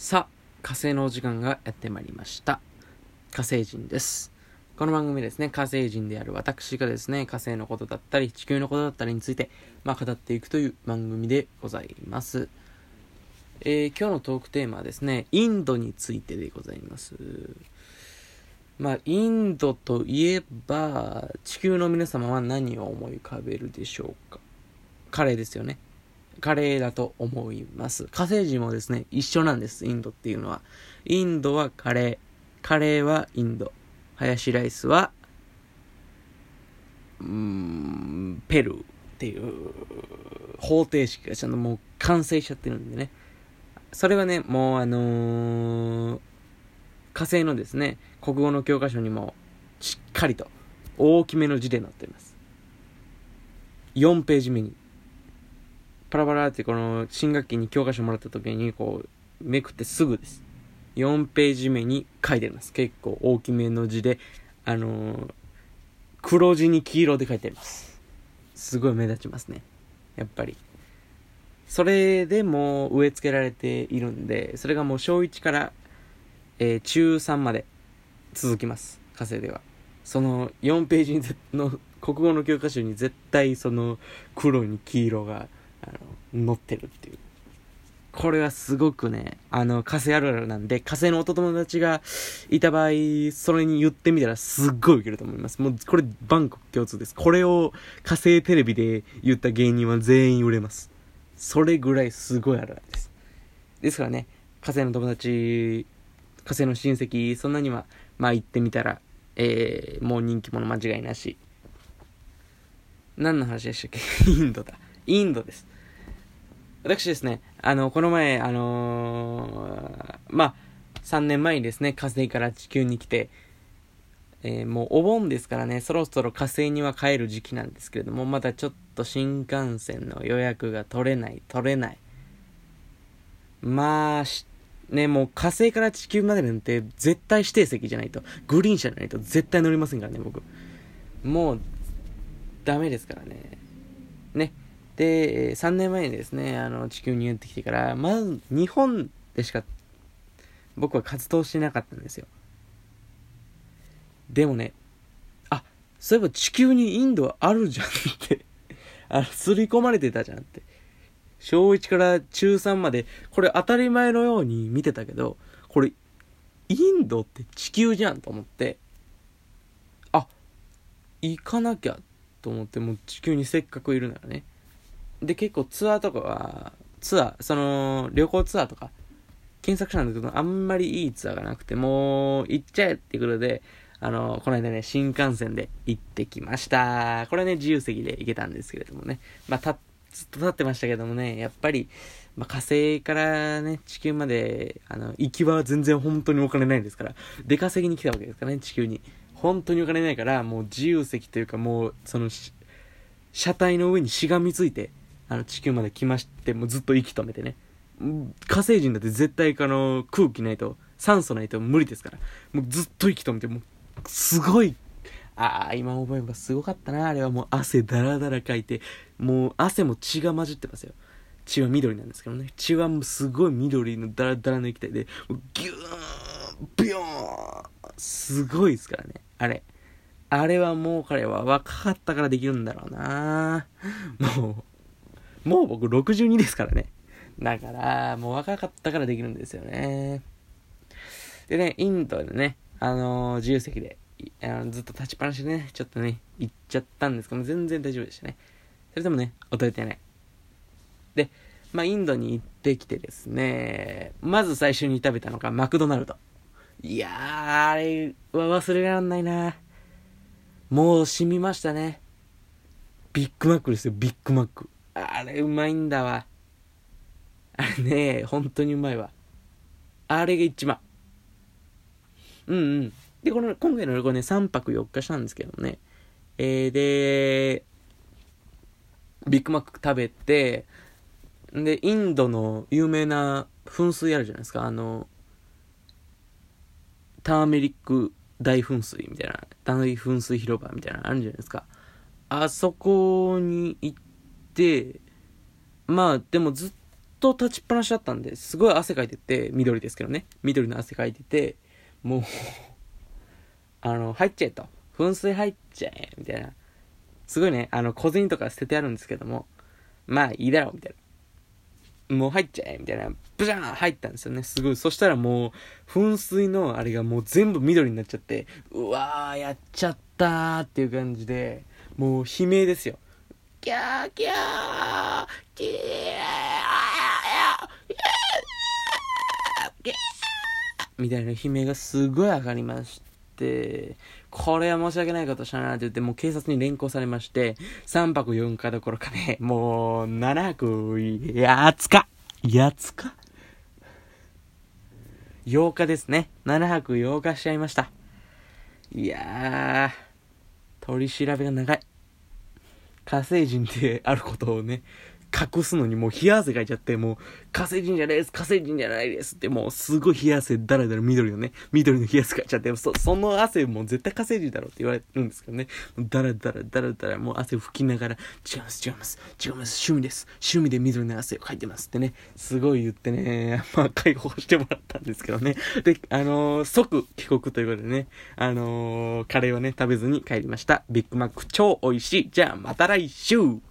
さあ、火星のお時間がやってまいりました。火星人です。この番組ですね、火星人である私がですね、火星のことだったり、地球のことだったりについて、まあ、語っていくという番組でございます。えー今日のトークテーマはですね、インドについてでございます。まあ、インドといえば、地球の皆様は何を思い浮かべるでしょうか？カレーですよね。カレーだと思います。火星人もですね、一緒なんです、インドっていうのは。インドはカレー、カレーはインド、ハヤシライスは、うーん、ペルーっていう方程式がちゃんともう完成しちゃってるんでね。それはね、もうあのー火星のですね、国語の教科書にもしっかりと大きめの字で載っています。4ページ目に。パラパラってこの新学期に教科書もらった時にこうめくってすぐです。4ページ目に書いてあります。結構大きめの字で、あのー黒字に黄色で書いてあります。すごい目立ちますね。やっぱり。それでも植え付けられているんで、それがもう小1から、えー中3まで続きます。火星では。その4ページの国語の教科書に絶対その黒に黄色があの載ってるっていう。これはすごくね、あの、火星あるあるなんで、火星のお友達がいた場合、それに言ってみたらすっごいウケると思います。もう、これ、バンコク共通です。これを火星テレビで言った芸人は全員売れます。それぐらいすごいあるあるです。ですからね、火星の友達、火星の親戚、そんなには、まあ行ってみたら、えー、もう人気者間違いなし。何の話でしたっけ？インドだ。インドです。私ですね、あの、この前、あのーまあ、3年前にですね、火星から地球に来て、えーもうお盆ですからね、そろそろ火星には帰る時期なんですけれども、まだちょっと新幹線の予約が取れない、取れない。まあ、ね、もう火星から地球までなんて絶対指定席じゃないと、グリーン車じゃないと絶対乗りませんからね、僕。もう、ダメですからね。ね。で、3年前にですね、あの、地球にやってきてから、まず、日本でしか、僕は活動してなかったんですよ。でもね、あ、そういえば地球にインドあるじゃんって、あの、刷り込まれてたじゃんって。小1から中3まで、これ当たり前のように見てたけど、これ、インドって地球じゃんと思って、あ、行かなきゃと思って、もう地球にせっかくいるならね。で、結構ツアーとかは、ツアー、その、旅行ツアーとか、検索したんだけど、あんまりいいツアーがなくて、もう、行っちゃえってことで、あの、この間ね、新幹線で行ってきました。これね、自由席で行けたんですけれどもね。まあ、た、ずっと立ってましたけどもね、やっぱり、まあ、火星からね、地球まで、あの、行きは全然本当にお金ないですから、出稼ぎに来たわけですからね、地球に。本当にお金ないから、もう自由席というか、もう、その、車体の上にしがみついて、あの、地球まで来まして、もうずっと息止めてね。火星人だって絶対あの、空気ないと、酸素ないと無理ですから。もうずっと息止めて、もう、すごい、ああ、今思えばすごかったな、あれはもう汗だらだらかいて、もう汗も血が混じってますよ。血は緑なんですけどね。血はもうすごい緑のダラダラの液体で、ギューン、ビヨーン、すごいですからね、あれ。あれはもう彼は若かったからできるんだろうなもう、もう僕62ですからね。だから、もう若かったからできるんですよね。でね、インドでね、あのー自由席で、あのずっと立ちっぱなしでね、ちょっとね、行っちゃったんですけど、全然大丈夫でしたね。それでもね、踊れてない。で、まあ、インドに行ってきてですね、まず最初に食べたのがマクドナルド。いやー、あれは忘れらんないなもう染みましたね。ビッグマックですよ、ビッグマック。あれうまいんだわ。あれね、本当にうまいわ。あれが一番。うんうん。で、この、今回の旅行ね、3泊4日したんですけどね。えー、で、ビッグマック食べて、で、インドの有名な噴水あるじゃないですか。あの、ターメリック大噴水みたいな、大噴水広場みたいなのあるじゃないですか。あそこに行って、まあ、でもずっと立ちっぱなしだったんで、すごい汗かいてて、緑ですけどね。緑の汗かいてて、もうあの、入っちゃえと。噴水入っちゃえ、みたいな。すごいね、あの、小銭とか捨ててあるんですけども、まあいいだろう、みたいな。もう入っちゃえ、みたいな。ブジャーン入ったんですよね。すごい。そしたらもう、噴水のあれがもう全部緑になっちゃって、うわー、やっちゃったーっていう感じで、もう悲鳴ですよ。キャーキャーキャーみたいな悲鳴がすごい上がりまして、これは申し訳ないことしたなって言って、もう警察に連行されまして、3泊4日どころかね、もう7泊8日 !8 日 ?8 日ですね。7泊8日しちゃいました。いやー、取り調べが長い。火星人であることをね、隠すのにもう冷や汗かいちゃって、もう火星人じゃないです、火星人じゃないですってもうすごい冷や汗だらだら緑のね、緑の冷や汗かいちゃって、そその汗もう絶対火星人だろうって言われるんですけどね、だらだらだらだらもう汗拭きながら、違います違います、違います、趣味です、趣味で緑の汗をかいてますってね、すごい言ってね、まあ解放してもらったんですけどね、で、あのー、即帰国ということでね、あのー、カレーはね、食べずに帰りました。ビッグマック超美味しい。じゃあまた来週。